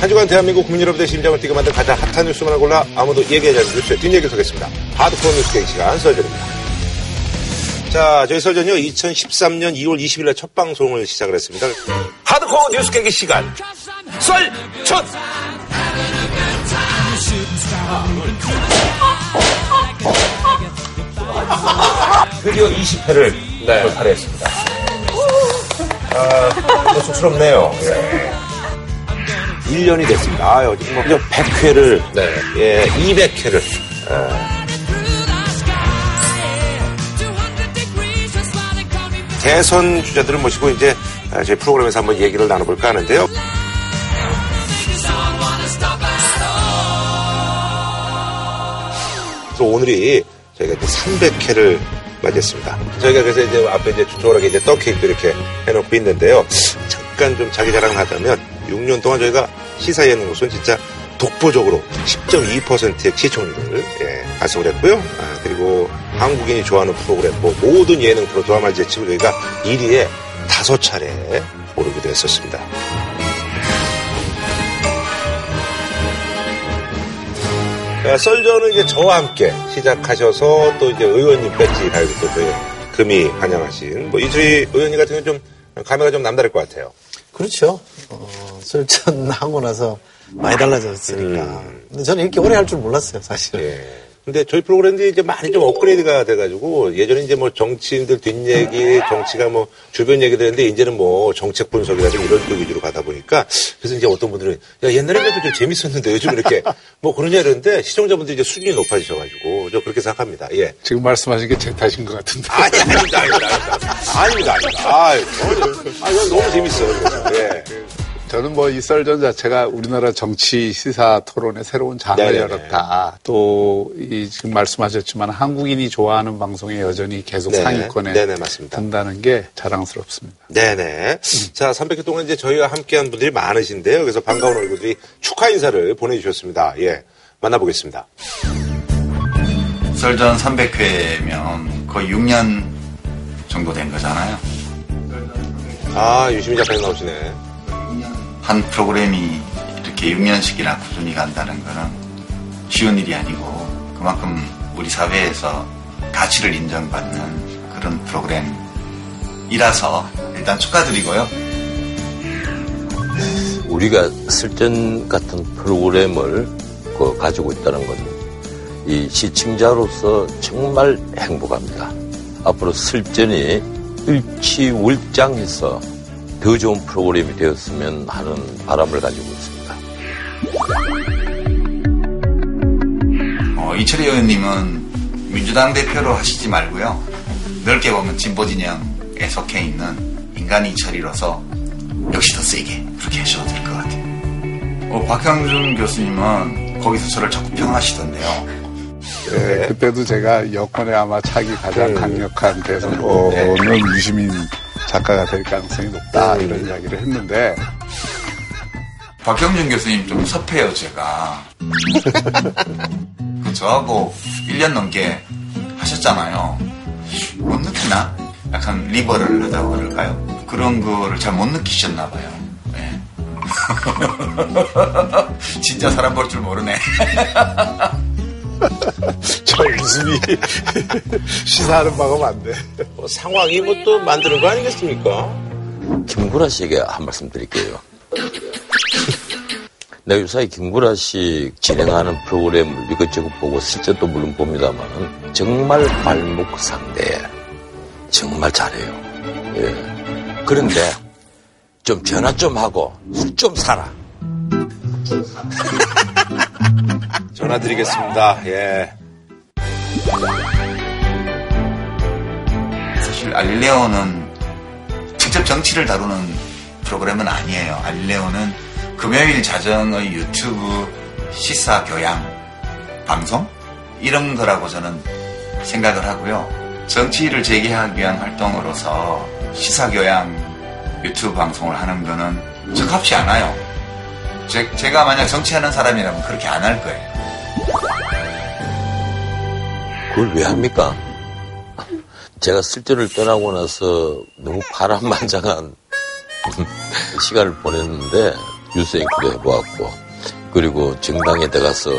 한 주간 대한민국 국민 여러분의 심장을 뛰게 만든 가장 핫한 뉴스만을 골라 아무도 얘기하지 않는 뉴스의 뒷얘기를 하겠습니다. 하드코어 뉴스 계기 시간 설전입니다. 자, 저희 설전요 2013년 2월 20일에 첫 방송을 시작을 했습니다. 하드코어 뉴스 계기 시간 설전! 드디어 20회를 네. 돌파를 했습니다. 아, 뭐 쑥스럽네요. 예. 1년이 됐습니다. 아, 요즘 뭐 100회를, 네. 예, 200회를. 예. 대선 주자들을 모시고 이제 저희 프로그램에서 한번 얘기를 나눠볼까 하는데요. 그래서 오늘이 저희가 이제 300회를 맞이했습니다. 저희가 그래서 이제 앞에 이제 조촐하게 이제 떡 케이크도 이렇게 해놓고 있는데요. 잠깐 좀 자기 자랑을 하자면 6년 동안 저희가 시사 예능으로서는 진짜 독보적으로 10.2%의 시청률을 예, 달성을 했고요. 아, 그리고 한국인이 좋아하는 프로그램, 뭐 모든 예능 프로 드라마를 제치고 저희가 1위에 다섯 차례 오르기도 했었습니다. 네, 썰전은 이제 저와 함께 시작하셔서 또 이제 의원님 배지 달고 또 저희 금이 환영하신 뭐 이주희 의원님 같은 경우는 좀 감회가 좀 남다를 것 같아요. 그렇죠. 어, 썰전 하고 나서 많이 달라졌으니까. 음. 근데 저는 이렇게 오래 할 줄 몰랐어요, 사실. 예. 근데 저희 프로그램들이 이제 많이 좀 업그레이드가 돼가지고 예전에 이제 뭐 정치인들 뒷얘기, 정치가 뭐 주변 얘기들 했는데 이제는 뭐 정책 분석이라든지 이런 쪽 위주로 가다 보니까 그래서 이제 어떤 분들은 야 옛날에 그래도 좀 재밌었는데 요즘 이렇게 뭐 그러냐 이러는데 시청자분들이 이제 수준이 높아지셔가지고 저 그렇게 생각합니다. 예. 지금 말씀하신 게 제 탓인 것 같은데. 아니, 아닙니다, 아닙니다, 아닙니다. 아닙니다, 아닙니다. 아유, 아, 이건 너무 재밌어요. 예. 저는 뭐 이 썰전 자체가 우리나라 정치 시사 토론의 새로운 장을 네네네. 열었다. 또 이 지금 말씀하셨지만 한국인이 좋아하는 방송에 여전히 계속 네네. 상위권에 네네, 맞습니다. 든다는 게 자랑스럽습니다. 네네. 음. 자, 300회 동안 이제 저희와 함께한 분들이 많으신데요. 그래서 반가운 얼굴들이 축하 인사를 보내주셨습니다. 예, 만나보겠습니다. 썰전 300회면 거의 6년 정도 된 거잖아요. 아, 유시민 작가님 나오시네. 한 프로그램이 이렇게 6년씩이나 꾸준히 간다는 거는 쉬운 일이 아니고 그만큼 우리 사회에서 가치를 인정받는 그런 프로그램이라서 일단 축하드리고요. 우리가 실전 같은 프로그램을 그 가지고 있다는 건 이 시청자로서 정말 행복합니다. 앞으로 실전이 일치월장해서 더 좋은 프로그램이 되었으면 하는 바람을 가지고 있습니다. 어, 이철희 의원님은 민주당 대표로 하시지 말고요. 넓게 보면 진보 진영에 속해 있는 인간 이철이로서 역시 더 세게 그렇게 하셔도 될 것 같아요. 어, 박형준 교수님은 거기서 저를 자꾸 평하시던데요. 네, 그때도 제가 여권에 아마 차기 가장 네. 강력한 네. 유시민 작가가 될 가능성이 높다 음. 이런 이야기를 했는데 박경준 교수님 좀 섭해요 제가 그 저하고 1년 넘게 하셨잖아요 못 느끼나? 약간 리버를 하다고 그럴까요? 그런 거를 잘 못 느끼셨나 봐요 네. 진짜 사람 볼 줄 모르네 저 웃음이 시사하는 바가 많네. 뭐 상황이 뭐 또 만드는 거 아니겠습니까? 김구라 씨에게 한 말씀 드릴게요. 내가 요사이 김구라 씨 진행하는 프로그램을 이것저것 보고 실제도 물론 봅니다만 정말 말목상대 정말 잘해요. 예. 그런데 좀 전화 좀 하고 술 좀 사라. 전화 드리겠습니다. 예. 사실 알레오는 직접 정치를 다루는 프로그램은 아니에요. 알레오는 금요일 자정의 유튜브 시사 교양 방송 이런 거라고 저는 생각을 하고요. 정치를 재개하기 위한 활동으로서 시사 교양 유튜브 방송을 하는 거는 적합치 않아요. 제, 제가 만약 정치하는 사람이라면 그렇게 안 할 거예요. 그걸 왜 합니까? 제가 쓸데를 떠나고 나서 너무 파란만장한 시간을 보냈는데 뉴스 앵커도 해보았고 그리고 정당에 들어가서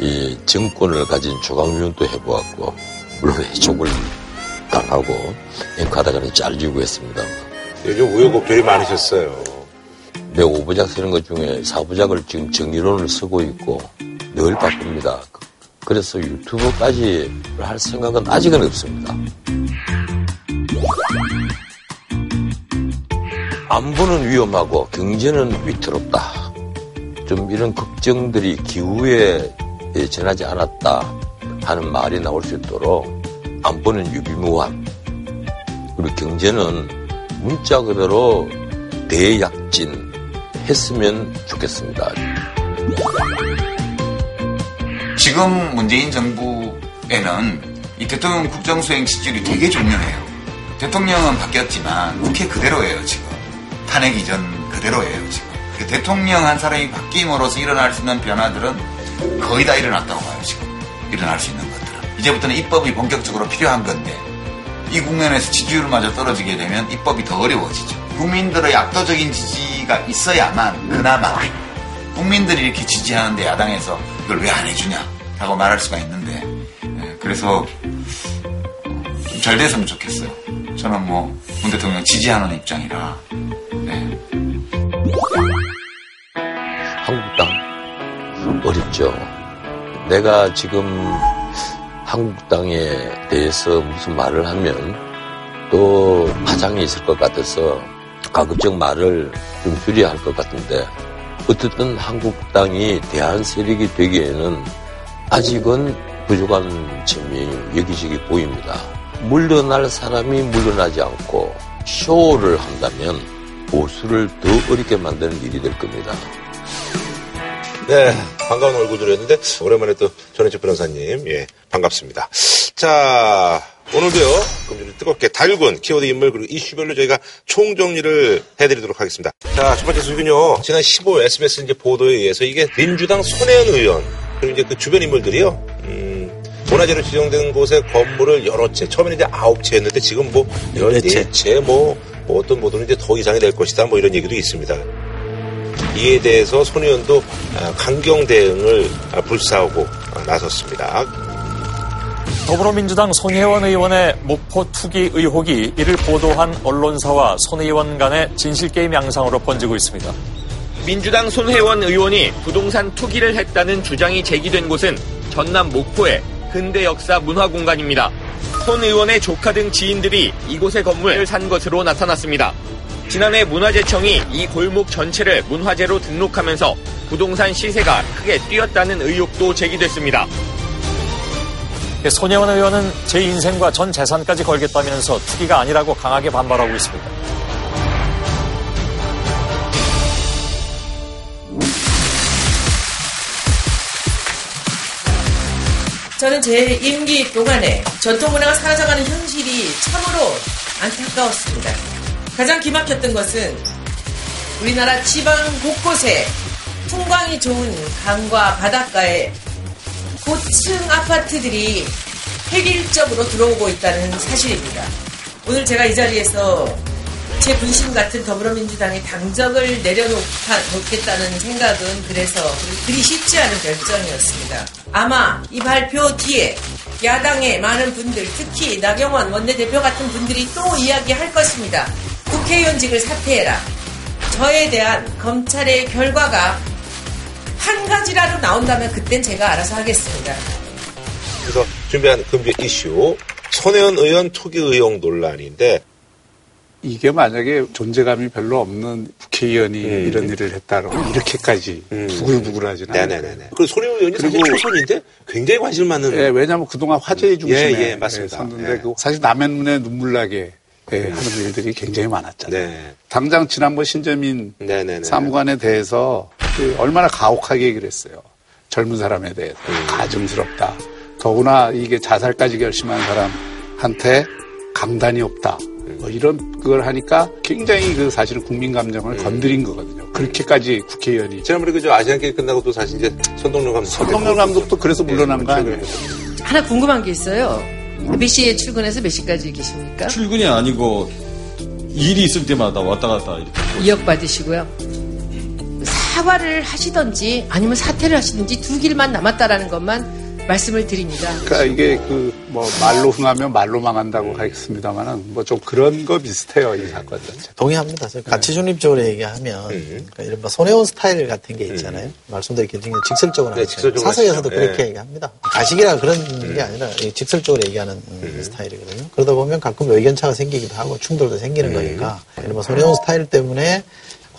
이 정권을 가진 조강위원도 해보았고 물론 해촉을 당하고 앵커하다가는 잘리고 했습니다. 요즘 우여곡절이 많으셨어요. 내 오부작 쓰는 것 중에 사부작을 지금 정리론을 쓰고 있고 늘 바쁩니다. 그래서 유튜브까지 할 생각은 아직은 없습니다. 안보는 위험하고 경제는 위태롭다. 좀 이런 걱정들이 기후에 전하지 않았다 하는 말이 나올 수 있도록 안보는 유비무환 그리고 경제는 문자 그대로 대약진 했으면 좋겠습니다. 지금 문재인 정부에는 이 대통령 국정수행 지지율이 되게 중요해요. 대통령은 바뀌었지만 국회 그대로예요, 지금. 탄핵 이전 그대로예요, 지금. 대통령 한 사람이 바뀜으로써 일어날 수 있는 변화들은 거의 다 일어났다고 봐요, 지금. 일어날 수 있는 것들은. 이제부터는 입법이 본격적으로 필요한 건데, 이 국면에서 지지율마저 떨어지게 되면 입법이 더 어려워지죠. 국민들의 압도적인 지지가 있어야만 그나마 국민들이 이렇게 지지하는데 야당에서 이걸 왜 안 해주냐 라고 말할 수가 있는데 예, 그래서 잘 됐으면 좋겠어요. 저는 뭐 문 대통령 지지하는 입장이라 네. 한국당 어렵죠. 내가 지금 한국당에 대해서 무슨 말을 하면 또 파장이 있을 것 같아서 가급적 말을 좀 줄여야 할 것 같은데 어쨌든 한국당이 대한 세력이 되기에는 아직은 부족한 점이 여기저기 보입니다. 물러날 사람이 물러나지 않고 쇼를 한다면 보수를 더 어렵게 만드는 일이 될 겁니다. 네, 반가운 얼굴들이었는데 오랜만에 또 전혜주 변호사님, 예, 반갑습니다. 자, 오늘도요, 금주를 뜨겁게 달군 키워드 인물 그리고 이슈별로 저희가 총정리를 해드리도록 하겠습니다. 자, 첫 번째 소식은요, 지난 15일 SBS 이제 보도에 의해서 이게 민주당 손혜원 의원, 그리고 이제 그 주변 인물들이요, 음, 문화재로 지정된 곳에 건물을 여러 채, 처음에는 이제 아홉 채였는데 지금 뭐, 열네 채, 뭐, 뭐 어떤 보도는 이제 더 이상이 될 것이다, 뭐 이런 얘기도 있습니다. 이에 대해서 손 의원도 아, 강경 대응을 불사하고 나섰습니다. 더불어민주당 손혜원 의원의 목포 투기 의혹이 이를 보도한 언론사와 손 의원 간의 진실게임 양상으로 번지고 있습니다. 민주당 손혜원 의원이 부동산 투기를 했다는 주장이 제기된 곳은 전남 목포의 근대 역사 문화공간입니다. 손 의원의 조카 등 지인들이 이곳의 건물을 산 것으로 나타났습니다. 지난해 문화재청이 이 골목 전체를 문화재로 등록하면서 부동산 시세가 크게 뛰었다는 의혹도 제기됐습니다. 손혜원 의원은 제 인생과 전 재산까지 걸겠다면서 투기가 아니라고 강하게 반발하고 있습니다. 저는 제 임기 동안에 전통문화가 사라져가는 현실이 참으로 안타까웠습니다. 가장 기막혔던 것은 우리나라 지방 곳곳에 풍광이 좋은 강과 바닷가에 고층 아파트들이 획일적으로 들어오고 있다는 사실입니다. 오늘 제가 이 자리에서 제 분심 같은 더불어민주당의 당적을 내려놓겠다는 생각은 그래서 그리 쉽지 않은 결정이었습니다. 아마 이 발표 뒤에 야당의 많은 분들, 특히 나경원 원내대표 같은 분들이 또 이야기할 것입니다. 국회의원직을 사퇴해라. 저에 대한 검찰의 결과가 한 가지라도 나온다면 그땐 제가 알아서 하겠습니다. 그래서 준비한 금비 이슈 손혜원 의원 투기 의혹 논란인데 이게 만약에 존재감이 별로 없는 국회의원이 음. 이런 일을 했다면 이렇게까지 음. 부글부글하지는 않아요. 네네네. 그리고 손혜원 의원이 사실 초선인데 굉장히 관심 많은. 예, 왜냐하면 그동안 화제의 중심에 예, 예, 맞습니다. 섰는데 예. 그 사실 남의 눈에 눈물 나게 예, 하는 일들이 굉장히 많았잖아요. 네. 당장 지난번 신재민 네네네. 사무관에 대해서 그 얼마나 가혹하게 얘기를 했어요. 젊은 사람에 대해서 음. 가증스럽다. 더구나 이게 자살까지 결심한 사람한테 강단이 없다. 뭐 이런 걸 하니까 굉장히 그 사실은 국민 감정을 음. 건드린 거거든요. 그렇게까지 국회의원이. 지난번에 그저 아시안 게임 끝나고 또 사실 이제 손동료 감독. 손동료 감독도 그래서 물러난 거 아니에요? 하나 궁금한 게 있어요. 몇 시에 출근해서 몇 시까지 계십니까? 출근이 아니고 일이 있을 때마다 왔다 갔다 이렇게. 2억 받으시고요. 사과를 하시던지 아니면 사퇴를 하시든지 두 길만 남았다라는 것만 말씀을 드립니다. 그러니까 이게 그 뭐 말로 흥하면 말로 망한다고 하겠습니다만은 뭐 좀 그런 거 비슷해요 이 사건 자체. 동의합니다. 가치 중립적으로 얘기하면 음. 그러니까 이런 뭐 손해원 스타일 같은 게 있잖아요. 음. 말씀드린 게 직설적으로 네, 직설적으로 사석에서도 그렇게 네. 얘기합니다. 가식이라 그런 음. 게 아니라 직설적으로 얘기하는 음. 스타일이거든요. 그러다 보면 가끔 의견 차가 생기기도 하고 충돌도 생기는 음. 거니까 뭐 손해원 스타일 때문에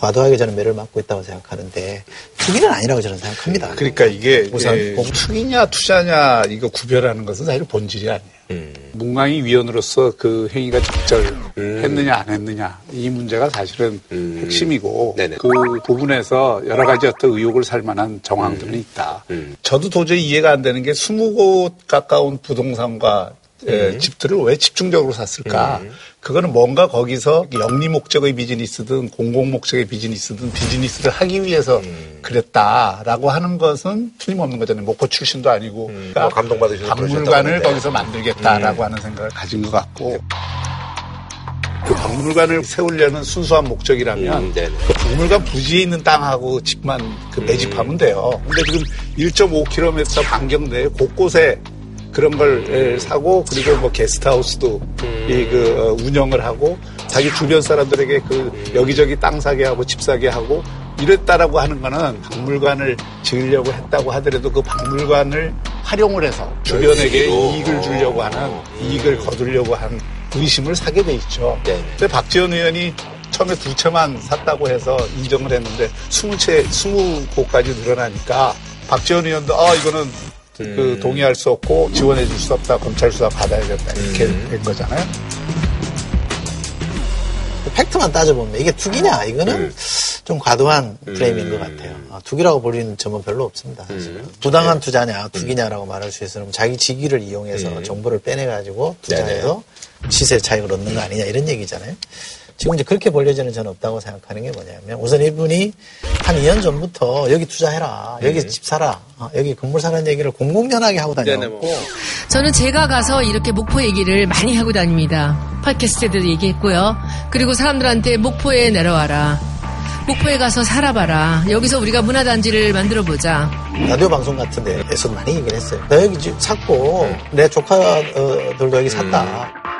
과도하게 저는 매를 맞고 있다고 생각하는데 투기는 아니라고 저는 생각합니다. 그러니까 이게 우선 예, 투기냐 투자냐 이거 구별하는 것은 사실 본질이 아니에요. 음. 문광희 위원으로서 그 행위가 적절했느냐 안 했느냐 이 문제가 사실은 음. 핵심이고 네네. 그 부분에서 여러 가지 어떤 의혹을 살 만한 정황들은 음. 있다. 음. 저도 도저히 이해가 안 되는 게 20곳 가까운 부동산과 음. 집들을 왜 집중적으로 샀을까? 음. 그거는 뭔가 거기서 영리 목적의 비즈니스든 공공 목적의 비즈니스든 비즈니스를 하기 위해서 음. 그랬다라고 하는 것은 틀림없는 거잖아요. 목포 출신도 아니고 음. 그러니까 뭐 감동받으시는 박물관을 거기서 만들겠다라고 음. 하는 생각을 가진 것 같고 그 박물관을 세우려는 순수한 목적이라면 음, 그 박물관 부지에 있는 땅하고 집만 그 매집하면 돼요. 근데 지금 1.5km 반경 내에 곳곳에 그런 걸 사고 그리고 뭐 게스트하우스도 음. 이그 어, 운영을 하고 자기 주변 사람들에게 그 여기저기 땅 사게 하고 집 사게 하고 이랬다라고 하는 거는 박물관을 지으려고 했다고 하더라도 그 박물관을 활용을 해서 주변에게 이익을 주려고 하는 이익을 거두려고 한 의심을 사게 돼 있죠. 네. 근데 박지원 의원이 처음에 두 채만 샀다고 해서 인정을 했는데 스무 채, 스무 곳까지 늘어나니까 박지원 의원도 아 이거는 음. 그 동의할 수 없고 지원해 줄 수 없다. 검찰 수사 받아야겠다. 이렇게 음. 된 거잖아요. 팩트만 따져보면 이게 투기냐 이거는 음. 좀 과도한 프레임인 것 같아요. 아, 투기라고 보리는 점은 별로 없습니다. 사실은. 부당한 네. 투자냐 투기냐라고 말할 수 있으면 자기 직위를 이용해서 정보를 빼내가지고 투자해서 시세 차익을 얻는 거 아니냐 이런 얘기잖아요. 지금 이제 그렇게 볼 여지는 저는 없다고 생각하는 게 뭐냐면 우선 이분이 한 2년 전부터 여기 투자해라, 여기 네. 집 사라, 어, 여기 건물 사라는 얘기를 공공연하게 하고 다녔고 뭐. 저는 제가 가서 이렇게 목포 얘기를 많이 하고 다닙니다. 팟캐스트에도 얘기했고요. 그리고 사람들한테 목포에 내려와라. 목포에 가서 살아봐라. 여기서 우리가 문화단지를 만들어보자. 라디오 방송 같은 데에서 많이 얘기를 했어요. 나 여기 집 샀고, 음. 내 조카들도 여기 샀다.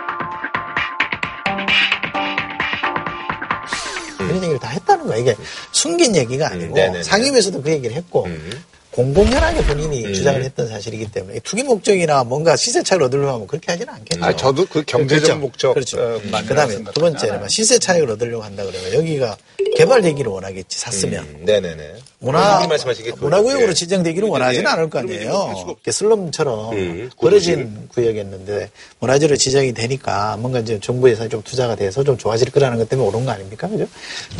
음. 그런 얘기를 다 했다는 거야. 이게 숨긴 얘기가 아니고 음, 상임에서도 그 얘기를 했고 음. 공공연하게 본인이 음. 주장을 했던 사실이기 때문에 투기 목적이나 뭔가 시세 차익을 얻으려고 하면 그렇게 하지는 않겠죠. 아, 저도 그 경제적 그렇죠. 목적. 그렇죠. 어, 그 다음에 두 번째는 시세 차익을 얻으려고 한다 그러면 여기가 개발되기를 원하겠지, 샀으면. 음. 네네네. 문화, 문화구역으로 네. 지정되기를 원하지는 않을 거 아니에요. 슬럼처럼 음. 버려진 구역이었는데 문화재로 지정이 되니까 뭔가 이제 정부 예산이 좀 투자가 돼서 좀 좋아질 거라는 것 때문에 오른 거 아닙니까? 그죠?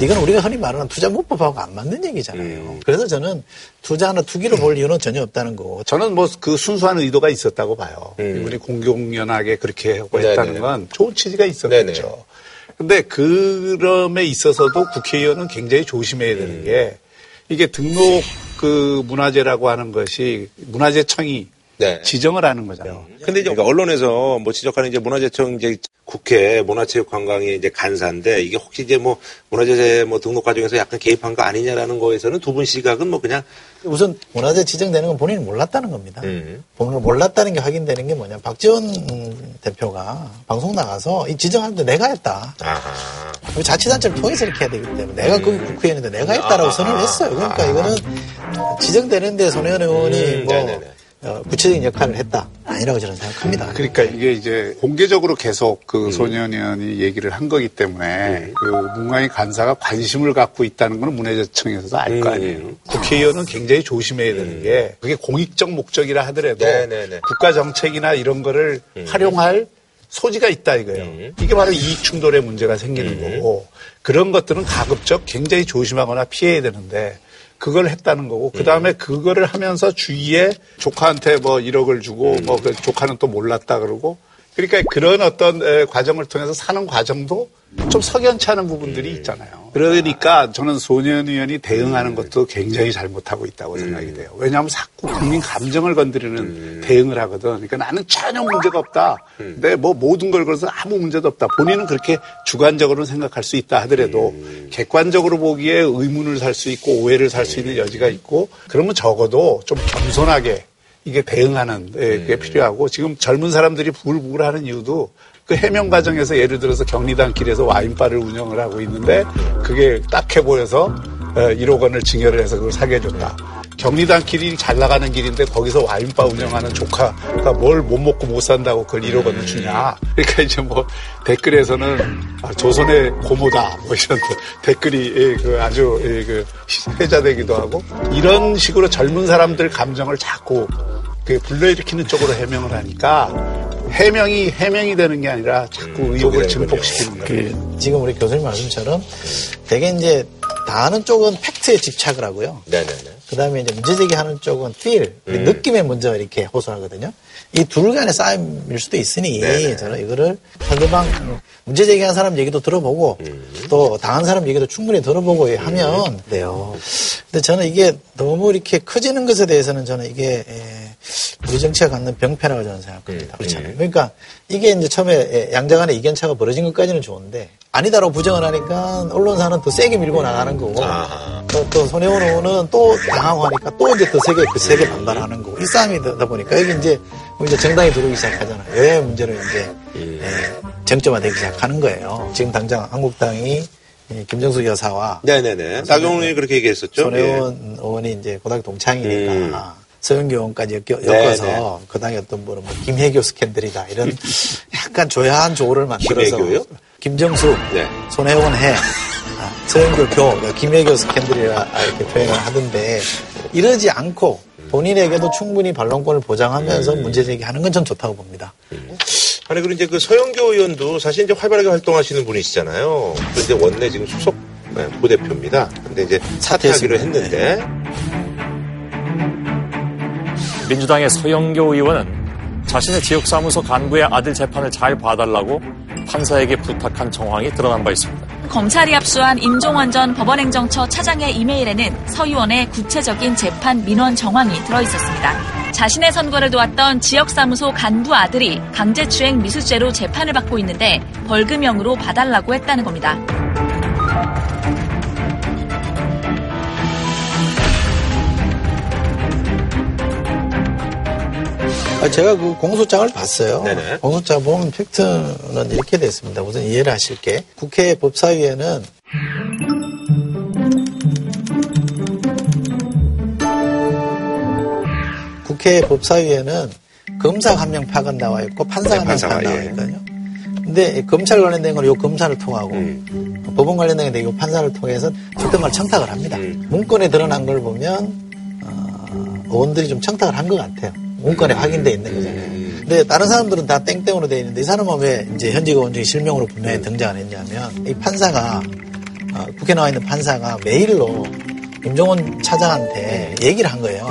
이건 우리가 흔히 말하는 투자 문법하고 안 맞는 얘기잖아요. 음. 그래서 저는 투자나 투기를 볼 이유는 전혀 없다는 거고. 저는 뭐 그 순수한 의도가 있었다고 봐요. 음. 이분이 공공연하게 그렇게 하고 했다는 건 좋은 취지가 있었겠죠. 근데 그럼에 있어서도 국회의원은 굉장히 조심해야 되는 음. 게 이게 등록 그 문화재라고 하는 것이 문화재청이 네. 지정을 하는 거잖아요. 근데 이제 그러니까 언론에서 뭐 지적하는 이제 문화재청 이제 국회 문화체육관광이 이제 간사인데 이게 혹시 이제 뭐 문화재 뭐 등록 과정에서 약간 개입한 거 아니냐라는 거에서는 두 분 시각은 뭐 그냥 우선 문화재 지정되는 건 본인이 몰랐다는 겁니다. 음. 몰랐다는 게 확인되는 게 뭐냐. 박지원 대표가 방송 나가서 이 지정할 때 내가 했다. 아하. 자치단체를 통해서 이렇게 해야 되기 때문에 내가 그 음. 국회의원인데 내가 했다라고 선언을 했어요. 그러니까 이거는 지정되는데 손혜원 의원이 음. 뭐 네네네. 어, 구체적인 역할을 했다. 아니라고 저는 생각합니다. 그러니까 이게 이제 공개적으로 계속 그 음. 소년연이 얘기를 한 거기 때문에 음. 그 문광희 간사가 관심을 갖고 있다는 건 문화재청에서도 알거 음. 아니에요. 국회의원은 굉장히 조심해야 되는 음. 게 그게 공익적 목적이라 하더라도 네네네. 국가 정책이나 이런 거를 음. 활용할 소지가 있다 이거예요. 음. 이게 바로 이익 충돌의 문제가 생기는 거고 그런 것들은 가급적 굉장히 조심하거나 피해야 되는데 그걸 했다는 거고 그 다음에 음. 그거를 하면서 주위에 조카한테 뭐 1억을 주고 음. 뭐그 조카는 또 몰랐다 그러고 그러니까 그런 어떤 과정을 통해서 사는 과정도 좀 석연치 않은 부분들이 음. 있잖아요. 그러니까 저는 소년 의원이 대응하는 것도 굉장히 잘못하고 있다고 생각이 음. 돼요. 왜냐하면 자꾸 국민 감정을 건드리는 음. 대응을 하거든. 그러니까 나는 전혀 문제가 없다. 근데 뭐 모든 걸 걸어서 아무 문제도 없다. 본인은 그렇게 주관적으로 생각할 수 있다 하더라도 객관적으로 보기에 의문을 살 수 있고 오해를 살 수 있는 여지가 있고 그러면 적어도 좀 겸손하게 이게 대응하는 게 필요하고 지금 젊은 사람들이 부글부글 하는 이유도 그 해명 과정에서 예를 들어서 경리단 길에서 와인바를 운영을 하고 있는데 그게 딱해 보여서 1억 어, 원을 증여를 해서 그걸 사게 해줬다. 경리단 길이 잘 나가는 길인데 거기서 와인바 운영하는 조카가 뭘 못 먹고 못 산다고 그걸 1억 원을 주냐. 그러니까 이제 뭐 댓글에서는 아, 조선의 고모다 뭐 이런 댓글이 예, 그 아주 예, 그 회자되기도 하고 이런 식으로 젊은 사람들 감정을 자꾸 그 불러일으키는 쪽으로 해명을 하니까 해명이 해명이 되는 게 아니라 자꾸 음, 의혹을 증폭시키는 거예요. 그, 지금 우리 교수님 말씀처럼 대개 이제 다 아는 쪽은 팩트에 집착을 하고요. 네네네. 그 다음에 이제 문제 제기 하는 쪽은 feel, 음. 느낌에 먼저 이렇게 호소하거든요. 이 둘 간의 싸움일 수도 있으니 네네. 저는 이거를 상대방 문제 제기 한 사람 얘기도 들어보고 음. 또 당한 사람 얘기도 충분히 들어보고 음. 하면 돼요. 근데 저는 이게 너무 이렇게 커지는 것에 대해서는 저는 이게 우리 정치가 갖는 병폐라고 저는 생각합니다. 음. 그렇잖아요. 그러니까 이게 이제 처음에 양자 간의 이견차가 벌어진 것까지는 좋은데 아니다라고 부정을 하니까 언론사는 더 세게 밀고 나가는 거고 또, 또 손혜원 의원은 또 당하고 하니까 또 이제 더 세게 그 세게 반발하는 거고 이 싸움이 되다 보니까 여기 이제 이제 정당이 들어오기 시작하잖아요. 여야 문제로 이제 예, 쟁점화되기 시작하는 거예요. 지금 당장 한국당이 김정숙 여사와 네네네. 나경원이 그렇게 얘기했었죠. 손혜원 예. 의원이 이제 고등학교 동창이니까 음. 서영교 의원까지 엮여, 엮어서 그 당의 어떤 뭐뭐 김혜교 스캔들이다 이런 약간 조야한 조를 만들어서 김혜교요? 김정숙, 네. 손혜원 해, 아, 서영교 교, 김혜교 스캔들이라 이렇게 표현을 하던데 이러지 않고 본인에게도 충분히 반론권을 보장하면서 음. 문제 제기하는 건 전 좋다고 봅니다. 음. 아니 그리고 이제 그 서영교 의원도 사실 이제 활발하게 활동하시는 분이시잖아요. 그런데 원내 지금 수석 네, 부대표입니다. 근데 이제 사퇴하기로 했는데 민주당의 서영교 의원은 자신의 지역사무소 간부의 아들 재판을 잘 봐달라고 판사에게 부탁한 정황이 드러난 바 있습니다. 검찰이 압수한 임종원 전 법원행정처 차장의 이메일에는 서 의원의 구체적인 재판 민원 정황이 들어있었습니다. 자신의 선거를 도왔던 지역사무소 간부 아들이 강제추행 미수죄로 재판을 받고 있는데 벌금형으로 봐달라고 했다는 겁니다. 아, 제가 그 공소장을 봤어요. 네네. 공소장 보면 팩트는 이렇게 됐습니다. 우선 이해를 하실게. 국회 법사위에는 국회 법사위에는 검사 한 명 파견 나와 있고 판사 한명 네, 파견 나와 예. 있거든요. 근데 검찰 관련된 건 요 검사를 통하고 음. 법원 관련된 건 요 판사를 통해서 특정말 청탁을 합니다. 음. 문건에 드러난 걸 보면 어, 의원들이 좀 청탁을 한 것 같아요. 문건에 확인돼 있는 거잖아요. 근데 다른 사람들은 다 땡땡으로 돼 있는데 이 사람은 왜 이제 현직 의원 중에 실명으로 분명히 등장을 했냐면 이 판사가 어, 국회 나와 있는 판사가 메일로 임종원 차장한테 얘기를 한 거예요.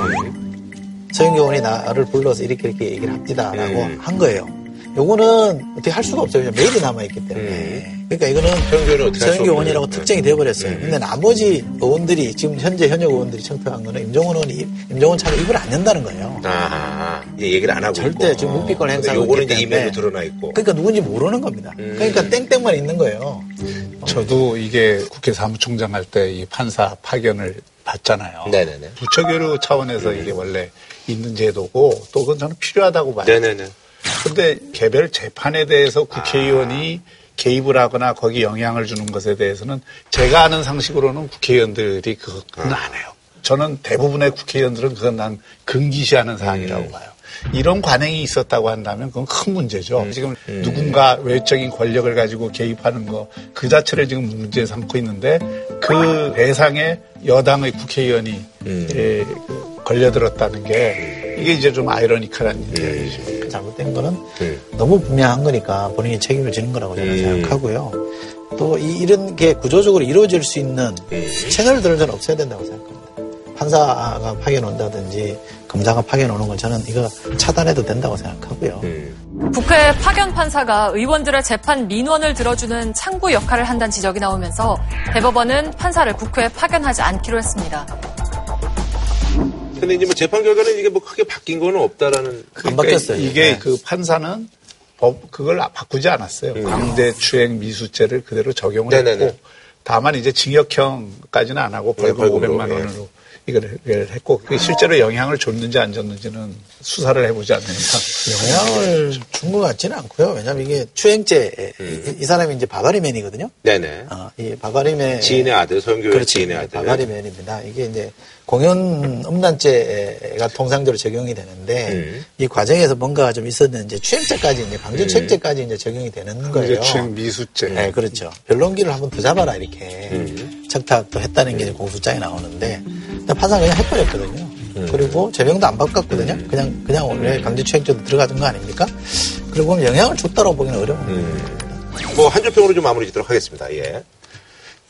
서영교 의원이 나를 불러서 이렇게 이렇게 얘기를 합니다라고 한 거예요. 요거는 어떻게 할 수가 없어요. 메일이 남아있기 때문에. 음. 그러니까 이거는 서영교 의원이라고 특정이 되어버렸어요. 음. 근데 나머지 의원들이 지금 현재 현역 의원들이 청탁한 거는 임종원 의원이 임종원 차를 입을 안 연다는 거예요. 아, 이제 얘기를 안 하고 절대 있고. 지금 묵비권 행사하고 요거는 이제 이메일로 드러나 있고. 그러니까 누군지 모르는 겁니다. 음. 그러니까 땡땡만 있는 거예요. 저도 이게 국회 사무총장 할 때 이 판사 파견을 봤잖아요. 네네네. 부처교류 차원에서 이게 원래 있는 제도고 또 그건 저는 필요하다고 봐요. 네네네. 근데 개별 재판에 대해서 국회의원이 개입을 하거나 거기 영향을 주는 것에 대해서는 제가 아는 상식으로는 국회의원들이 그것은 안 해요. 저는 대부분의 국회의원들은 그건 난 금기시하는 사항이라고 봐요. 이런 관행이 있었다고 한다면 그건 큰 문제죠. 음, 지금 음. 누군가 외적인 권력을 가지고 개입하는 거 그 자체를 지금 문제 삼고 있는데 그 대상에 여당의 국회의원이 음. 예, 걸려들었다는 게 이게 이제 좀 아이러니컬한 일이죠. 음. 잘못된 거는 음. 너무 분명한 거니까 본인이 책임을 지는 거라고 저는 음. 생각하고요. 또 이, 런게 구조적으로 이루어질 수 있는 채널들은 저는 없어야 된다고 생각합니다. 판사가 파견 온다든지 검사가 파견 오는 건 저는 이거 차단해도 된다고 생각하고요. 국회 파견 판사가 의원들의 재판 민원을 들어주는 창구 역할을 한다는 지적이 나오면서 대법원은 판사를 국회에 파견하지 않기로 했습니다. 근데 이제 뭐 재판 결과는 이게 뭐 크게 바뀐 거는 없다라는. 안 바뀌었어요. 이게 네. 그 판사는 법 그걸 바꾸지 않았어요. 음. 강제추행 미수죄를 그대로 적용을 네네네. 했고 다만 이제 징역형까지는 안 하고 네, 벌금 네, 500만 원으로 이걸 했고 그게 실제로 영향을 줬는지 안 줬는지는 수사를 해보지 않으니까 영향을 준 것 같지는 않고요. 왜냐하면 이게 추행죄 음. 이, 이, 사람이 이제 바바리맨이거든요. 네네. 어, 이 바바리맨 지인의 아들 선교의 지인의 아들 바바리맨입니다. 이게 이제 공연 음란죄가 통상적으로 적용이 되는데 음. 이 과정에서 뭔가 좀 있었는지 추행죄까지 이제 강제 추행죄까지 음. 이제 적용이 되는 거예요. 추행 미수죄. 네, 그렇죠. 변론기를 한번 더 잡아라 이렇게 음. 청탁도 했다는 게 공소장에 나오는데 판사 그냥 해버렸거든요. 음. 그리고 재명도 안 바꿨거든요. 그냥 그냥 원래 강제추행죄도 들어가던 거 아닙니까? 그리고 영향을 줬다고 보기는 어려운 음. 뭐한 줄평으로 좀 마무리 짓도록 하겠습니다. 예.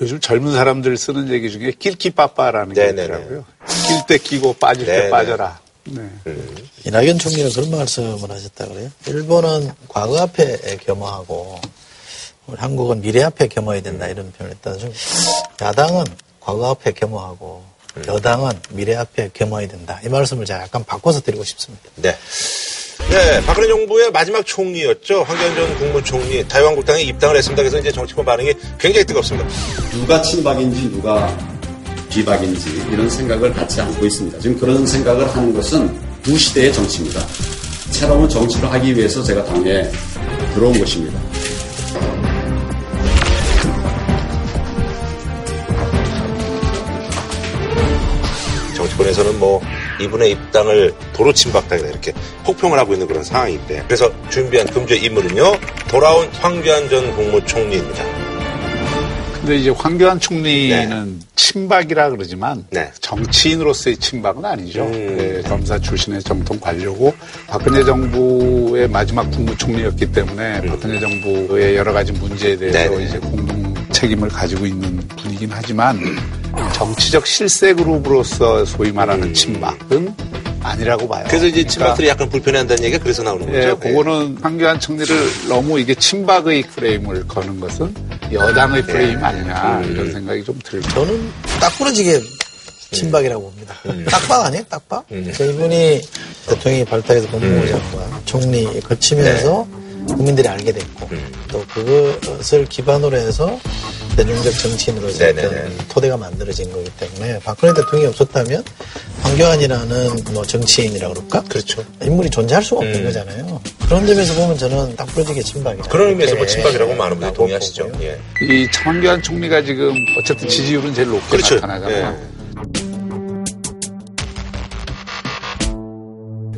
요즘 젊은 사람들 쓰는 얘기 중에 낄끼빠빠라는 게 있더라고요. 낄 때 끼고 빠질 때 네네. 빠져라. 네. 음. 이낙연 총리는 그런 말씀을 하셨다 그래요. 일본은 과거 앞에 겸허하고 한국은 미래 앞에 겸허해야 된다 이런 표현을 했다. 좀 야당은 과거 앞에 겸허하고 음. 여당은 미래 앞에 겸허해야 된다. 이 말씀을 제가 약간 바꿔서 드리고 싶습니다. 네. 네, 박근혜 정부의 마지막 총리였죠. 황교안 전 국무총리 자유한국당에 입당을 했습니다. 그래서 이제 정치권 반응이 굉장히 뜨겁습니다. 누가 친박인지 누가 비박인지 이런 생각을 갖지 않고 있습니다. 지금 그런 생각을 하는 것은 두 시대의 정치입니다. 새로운 정치를 하기 위해서 제가 당에 들어온 것입니다. 정치권에서는 뭐 이분의 입당을 도로 침박당이다 이렇게 폭평을 하고 있는 그런 상황인데 그래서 준비한 금주의 인물은요 돌아온 황교안 전 국무총리입니다. 근데 이제 황교안 총리는 네. 친박이라 그러지만 네. 정치인으로서의 친박은 아니죠. 음. 네, 검사 출신의 정통 관료고 박근혜 정부의 마지막 국무총리였기 때문에 음. 박근혜 정부의 여러 가지 문제에 대해서 네네. 이제 공동 책임을 가지고 있는 분이긴 하지만 정치적 실세 그룹으로서 소위 말하는 음. 친박은 아니라고 봐요. 그래서 이제 친박들이 그러니까, 약간 불편해한다는 얘기가 그래서 나오는 거죠. 예, 그거는 황교안 총리를 너무 이게 친박의 프레임을 거는 것은 여당의 프레임 네. 아니냐 음. 이런 생각이 좀 들고. 저는 딱 부러지게 친박이라고 봅니다. 음. 딱박 아니에요? 딱박? 음. 이분이 대통령이 발탁해서 법무부 장관, 음. 총리 거치면서 네. 국민들이 알게 됐고 음. 또 그것을 기반으로 해서 대중적 정치인으로서 어떤 토대가 만들어진 거기 때문에 박근혜 대통령이 없었다면 황교안이라는 뭐 정치인이라 그럴까? 그렇죠. 인물이 존재할 수가 없는 음. 거잖아요. 그런 점에서 보면 저는 딱 부러지게 친박이다. 그런 의미에서 뭐 친박이라고 많은 분들이 동의하시죠. 예. 이 황교안 총리가 지금 어쨌든 지지율은 제일 높게 그렇죠. 나타나잖아요. 예.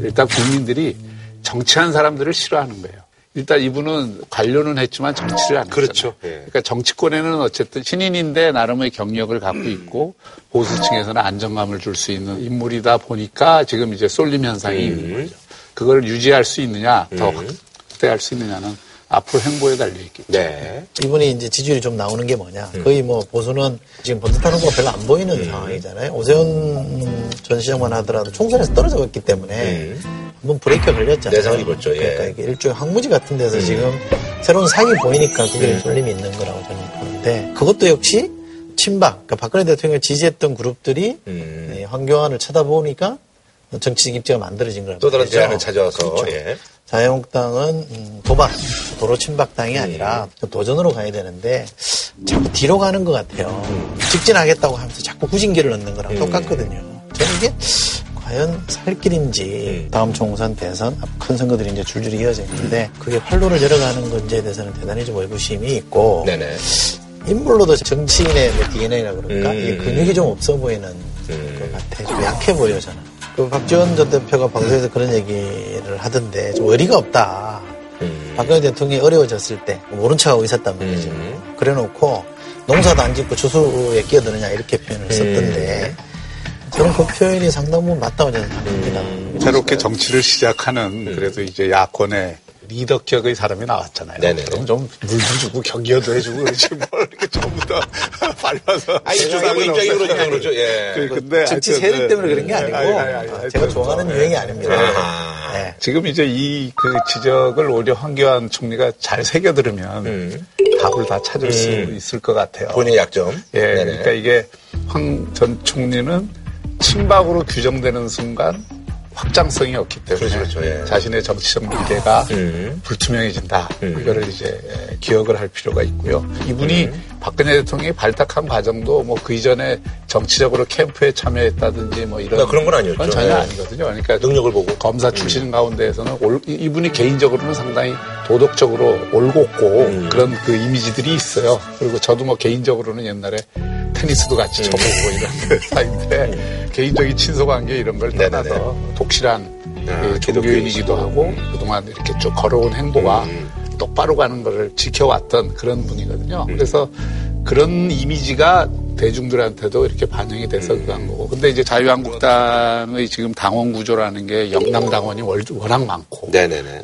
일단 국민들이 정치한 사람들을 싫어하는 거예요. 일단 이분은 관료는 했지만 정치를 안 그렇죠. 예. 그러니까 정치권에는 어쨌든 신인인데 나름의 경력을 갖고 있고 보수층에서는 안정감을 줄 수 있는 인물이다 보니까 지금 이제 쏠림 현상이 음. 있는 거죠. 그걸 유지할 수 있느냐, 더 음. 확대할 수 있느냐는 앞으로 행보에 달려 있겠죠. 네. 이분이 이제 지지율이 좀 나오는 게 뭐냐. 음. 거의 뭐 보수는 지금 번듯하는 거 별로 안 보이는 음. 상황이잖아요. 오세훈 전 시장만 하더라도 총선에서 떨어졌기 때문에 음. 한번 브레이크가 걸렸잖아요. 내상을 입었죠. 예. 그러니까 이게 일종의 항무지 같은 데서 음. 지금 새로운 상이 보이니까 그게 음. 쏠림이 있는 거라고 저는 보는데 그것도 역시 친박, 그러니까 박근혜 대통령을 지지했던 그룹들이 음. 예, 황교안을 쳐다보니까 정치적 입지가 만들어진 거라고. 또 다른 대안을 찾아와서. 그렇죠. 예. 자유한국당은 음, 도박, 도로 친박당이 아니라 음. 도전으로 가야 되는데 자꾸 뒤로 가는 것 같아요. 음. 직진하겠다고 하면서 자꾸 후진기를 넣는 거랑 음. 똑같거든요. 저는 이게 과연 살 길인지 다음 총선 대선 큰 선거들이 이제 줄줄이 이어져 있는데 그게 활로를 열어가는 건지에 대해서는 대단히 좀 의구심이 있고 네네. 인물로도 정치인의 뭐 DNA라 그럴까 음. 이 근육이 좀 없어 보이는 음. 것 같아 좀 약해 보여 저는 그 박지원 전 대표가 방송에서 그런 얘기를 하던데 좀 의리가 없다 음. 박근혜 대통령이 어려워졌을 때 모른 척하고 있었단 말이죠 음. 그래 놓고 농사도 안 짓고 주수에 끼어드느냐 이렇게 표현을 썼던데 음. 저는 그 표현이 상당 부분 맞다고 저는 생각합니다. 음, 새롭게 정치를 시작하는 그래도 이제 야권의 리더격의 사람이 나왔잖아요. 네네. 그럼 좀 물도 주고 격려도 해주고 그렇지 뭘 이렇게 전부 다 밟아서. 아니 주사고 입장이 그러니까 그렇죠. 예. 그, 근데 정치 세력 때문에 그런 게 아니고 아니, 아니, 아니, 제가 좋아하는 네. 유행이 아닙니다. 네. 지금 이제 이 그 지적을 오히려 황교안 총리가 잘 새겨 들으면 음. 답을 다 찾을 음. 수 있을 것 같아요. 본인의 약점. 예. 네네. 그러니까 이게 황 전 총리는 친박으로 규정되는 순간 확장성이 없기 때문에 그렇죠, 그렇죠. 예. 자신의 정치적 미래가 음. 불투명해진다. 음. 이거를 이제 기억을 할 필요가 있고요. 이분이 음. 박근혜 대통령이 발탁한 과정도 뭐 그 이전에 정치적으로 캠프에 참여했다든지 뭐 이런 아, 그런 건 아니었죠. 건 전혀 예. 아니거든요. 그러니까 능력을 보고 검사 출신 음. 가운데에서는 올, 이분이 개인적으로는 상당히 도덕적으로 올곧고 음. 그런 그 이미지들이 있어요. 그리고 저도 뭐 개인적으로는 옛날에 테니스도 같이 음. 쳐보고 이런 사이인데 개인적인 친소 관계 이런 걸 떠나서 독실한 아, 그 종교인이기도 하고 그동안 이렇게 쭉 걸어온 행보가 음. 똑바로 가는 것을 지켜왔던 그런 분이거든요. 음. 그래서 그런 이미지가 대중들한테도 이렇게 반영이 돼서 음. 그런 거고. 근데 이제 자유한국당의 지금 당원 구조라는 게 영남 당원이 워낙 많고.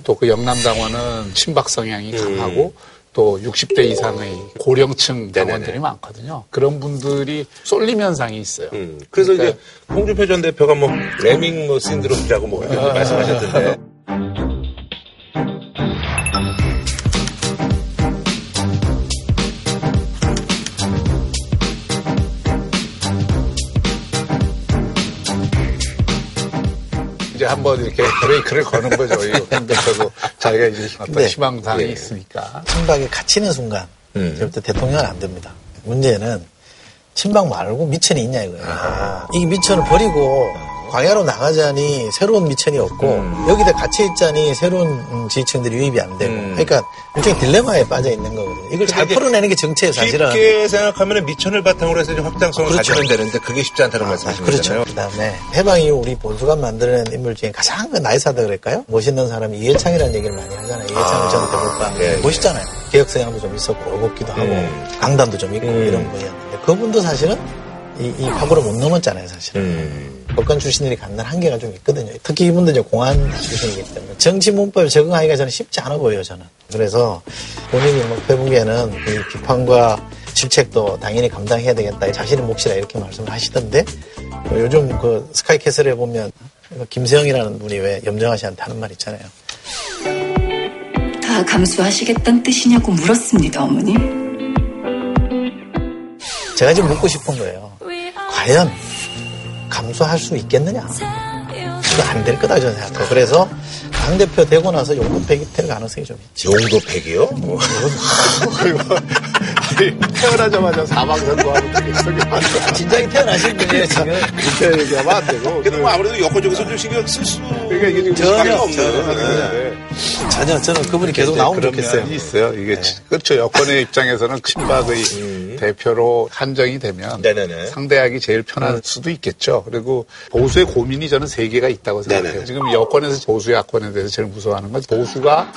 또그 영남 당원은 친박 성향이 음. 강하고 또 60대 이상의 고령층 당원들이 네네네. 많거든요. 그런 분들이 쏠림 현상이 있어요. 음, 그래서 그러니까 이제 홍준표 전 대표가 뭐 레밍 뭐 신드롬이라고 뭐 이렇게 아, 말씀하셨던데. 한번 이렇게 브레이크를 거는 거죠. 이홍 대표도 자기가 이제 어떤 네. 희망사항이 예. 있으니까. 친박에 갇히는 순간, 음. 그때부터 대통령은 안 됩니다. 문제는 친박 말고 미천이 있냐 이거예요. 아. 이 미천을 버리고 광야로 나가자니 새로운 미천이 없고 음. 여기다 갇혀 있자니 새로운 음, 지지층들이 유입이 안 되고 음. 그러니까 일종의 딜레마에 빠져 있는 거거든요. 이걸 잘 풀어내는 게 정치예요, 사실은. 쉽게 생각하면 미천을 바탕으로 해서 확장성을 그렇죠. 가지면 되는데 그게 쉽지 않다는 아, 말씀이신 그렇죠. 그다음에 해방 이후 우리 보수가 만드는 인물 중에 가장 그 나이사다 그럴까요? 멋있는 사람이 이해창이라는 얘기를 많이 하잖아요. 이해창 아. 전 대법관 예, 예. 멋있잖아요. 개혁 성향도 좀 있었고 올곧기도 하고 음. 강단도 좀 있고 음. 이런 분이었는데 그분도 사실은 이, 이 파고를 못 넘었잖아요, 사실은. 음. 법관 출신들이 갖는 한계가 좀 있거든요. 특히 이분들 이제 공안 출신이기 때문에 정치 문법에 적응하기가 저는 쉽지 않아 보여요, 저는. 그래서 본인이 뭐 회복에는 이 비판과 질책도 당연히 감당해야 되겠다. 자신의 몫이다 이렇게 말씀을 하시던데 뭐 요즘 그 스카이캐슬에 보면 김세영이라는 분이 왜 염정아 씨한테 하는 말 있잖아요. 다 감수하시겠다는 뜻이냐고 물었습니다, 어머니. 제가 지금 묻고 싶은 거예요. 과연 감수할 수 있겠느냐? 그거 안 될 거다 저는 생각해요. 그래서 당 대표 되고 나서 용도팩이 될 가능성이 좀 있죠. 용도팩이요? 뭐. 태어나자마자 사망 선고하면 되겠어. 진작에 태어나신 분이에요, 지금. 그렇게 얘기하면 안 되고. 그래도 뭐 아무래도 여권 쪽에서 좀 신경 쓸 수. 그러니까 이게 지금 전혀 없는. 전혀, 네. 전혀, 저는 그분이 계속 나오면 좋겠어요. 있어요. 이게 네. 그렇죠. 여권의 입장에서는 친박의 음. 대표로 한정이 되면 네네네. 상대하기 제일 편할 음. 수도 있겠죠. 그리고 보수의 고민이 저는 세 개가 있다고 생각해요. 네네네. 지금 여권에서 보수 야권에 대해서 제일 무서워하는 건 보수가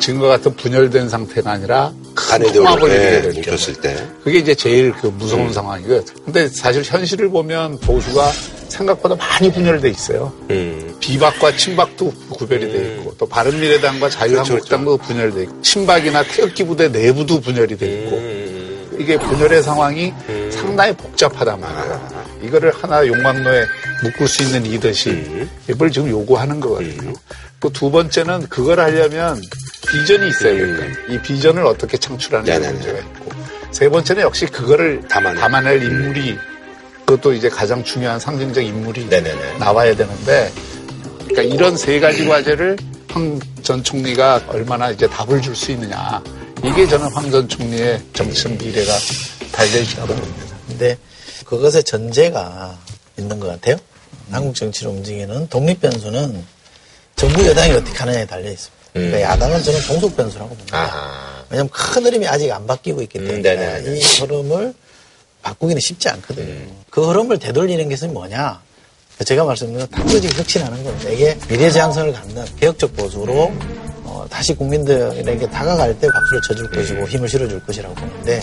지금과 같은 분열된 상태가 아니라 큰 통합을 될 경우. 때. 그게 이제 제일 그 무서운 음. 상황이고요. 근데 사실 현실을 보면 보수가 생각보다 많이 분열돼 있어요. 음. 비박과 친박도 구별이 음. 돼 있고 또 바른미래당과 자유한국당도 그렇죠, 그렇죠. 분열돼 있고 친박이나 태극기 부대 내부도 분열이 돼 있고 음. 이게 분열의 상황이 음. 상당히 복잡하단 말이에요. 아. 이거를 하나 용광로에 묶을 수 있는 리더십 음. 이걸 지금 요구하는 거거든요. 그두 번째는 그걸 하려면 비전이 있어야 될까요? 이 비전을 어떻게 창출하는 문제가 있고 세 번째는 역시 그거를 담아낼, 담아낼 인물이 그것도 이제 가장 중요한 상징적 인물이 네네네. 나와야 되는데 그러니까 이런 세 가지 과제를 황 전 총리가 얼마나 이제 답을 줄 수 있느냐 이게 저는 황 전 총리의 정치적 미래가 달려 있다고 봅니다. 근데 그것의 전제가 있는 것 같아요. 음. 한국 정치를 움직이는 독립 변수는 정부 여당이 어떻게 하느냐에 달려 있습니다. 그러니까 음. 야당은 저는 종속 변수라고 봅니다. 아하. 왜냐하면 큰 흐름이 아직 안 바뀌고 있기 음, 때문에 음, 이 흐름을 바꾸기는 쉽지 않거든요. 음. 그 흐름을 되돌리는 것은 뭐냐? 제가 말씀드린 단도직 혁신하는 겁니다. 이게 미래 지향성을 갖는 개혁적 보수로 어, 다시 국민들에게 다가갈 때 박수를 쳐줄 것이고 음. 힘을 실어줄 것이라고 보는데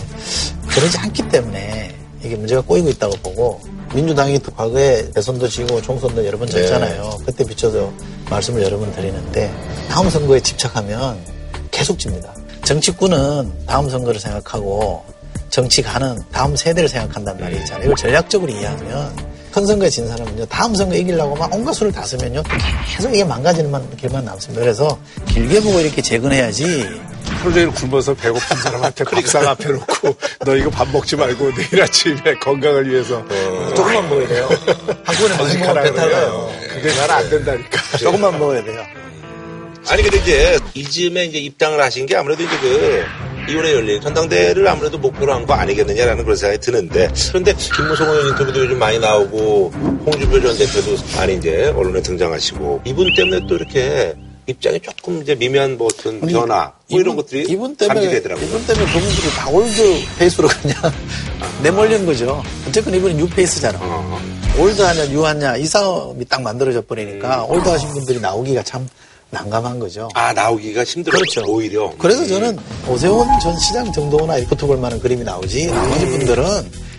그러지 않기 때문에 이게 문제가 꼬이고 있다고 보고 민주당이 과거에 대선도 지고 총선도 여러 번 졌잖아요. 네. 그때 비춰서 말씀을 여러 번 드리는데 다음 선거에 집착하면 계속 집니다. 정치꾼은 다음 선거를 생각하고 정치가는 다음 세대를 생각한단 말이 있잖아요. 이걸 전략적으로 이해하면 큰 선거에 진 사람은요, 다음 선거 이기려고 막 온갖 수를 다 쓰면요, 계속 이게 망가지는 길만 남습니다. 그래서 길게 보고 이렇게 재건해야지. 하루 종일 굶어서 배고픈 사람한테 밥상 앞에 놓고 너 이거 밥 먹지 말고 내일 아침에 건강을 위해서 어. 조금만 먹어야 돼요. 한꺼번에 먹으면 배탈나요. 그게 잘안 된다니까. 조금만 먹어야 돼요. 아니 근데 이제 이즘에 이제 입당을 하신 게 아무래도 이제 그 이번에 열린 전당대회를 아무래도 목표로 한 거 아니겠느냐라는 그런 생각이 드는데 그런데 김무성 의원 인터뷰도 요즘 많이 나오고 홍준표 전 대표도 많이 이제 언론에 등장하시고 이분 때문에 또 이렇게 입장이 조금 이제 미묘한 뭐 어떤 아니, 변화 뭐 이분, 이런 것들이 이분 때문에 감지되더라고요. 이분 때문에 그분들이 다 old face로 그냥 아, 내몰리는 거죠. 어쨌든 이분은 new face잖아. 어. old하냐 new하냐 이 싸움이 딱 만들어져 버리니까 음. old하신 분들이 나오기가 참 난감한 거죠. 아, 나오기가 힘들어요. 그렇죠. 오히려. 그래서 음. 저는 오세훈 전 시장 정도나 붙어볼 만한 그림이 나오지, 나머지 분들은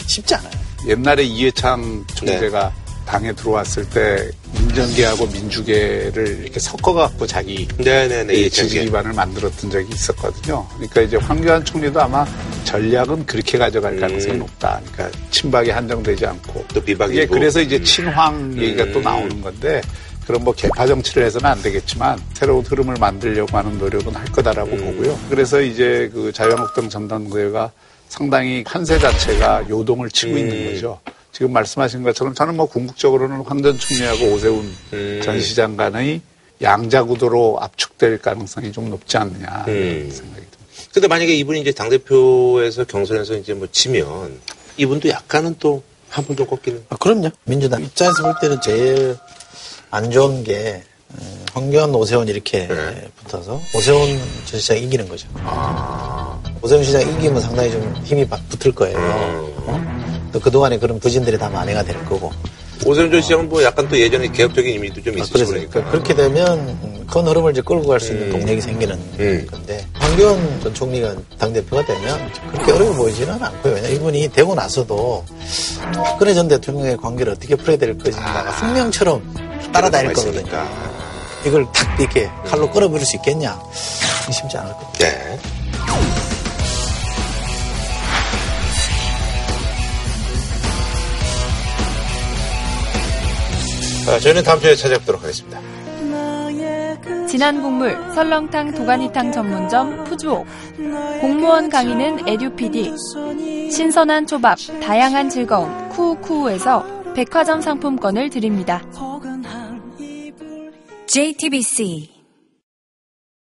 쉽지 않아요. 옛날에 이회창 총재가 네. 당에 들어왔을 때 민정계하고 민주계를 이렇게 섞어갖고 자기 네네네, 지지 기반을 만들었던 적이 있었거든요. 그러니까 이제 황교안 총리도 아마 전략은 그렇게 가져갈 가능성이 음. 높다. 그러니까 친박이 한정되지 않고 또 비박이 예, 그래서 이제 친황 얘기가 음. 또 나오는 건데 그런 뭐 개파 정치를 해서는 안 되겠지만 새로운 흐름을 만들려고 하는 노력은 할 거다라고 음. 보고요. 그래서 이제 그 자유한국당 전당대회가 상당히 판세 자체가 요동을 치고 음. 있는 거죠. 지금 말씀하신 것처럼 저는 뭐 궁극적으로는 황전 총리하고 오세훈 음. 전 시장 간의 양자 구도로 압축될 가능성이 좀 높지 않느냐 음. 생각이 듭니다. 근데 만약에 이분이 이제 당대표에서 경선에서 이제 뭐 지면 이분도 약간은 또한번더 꺾이는. 아, 그럼요. 민주당 입장에서 볼 때는 제일 안 좋은 게 어, 황교안, 오세훈 이렇게 네. 붙어서 오세훈 전 시장 이기는 거죠. 아. 오세훈 시장 이기면 상당히 좀 힘이 붙을 거예요. 음. 어? 또 그동안에 그런 부진들이 다 만회가 될 거고. 오세훈 전 시장은 뭐 약간 또 예전에 개혁적인 의미도 좀 있으시고 아, 그러니까. 그렇게 되면 큰 흐름을 이제 끌고 갈 수 있는 음. 동력이 생기는 음. 건데 황교안 전 총리가 당대표가 되면 그렇게 어려워 보이지는 않고요. 왜냐 이분이 되고 나서도 박근혜 전 대통령의 관계를 어떻게 풀어야 될 것인가가 숙명처럼 따라다닐 거거든요. 이걸 탁 이렇게 칼로 끌어버릴 수 있겠냐? 쉽지 않을 겁니다. 네. 아, 저희는 다음 주에 찾아뵙도록 하겠습니다. 진한 국물 설렁탕 도가니탕 전문점 푸주옥 공무원 강의는 에듀피디 신선한 초밥 다양한 즐거움 쿠우쿠우에서 백화점 상품권을 드립니다. JTBC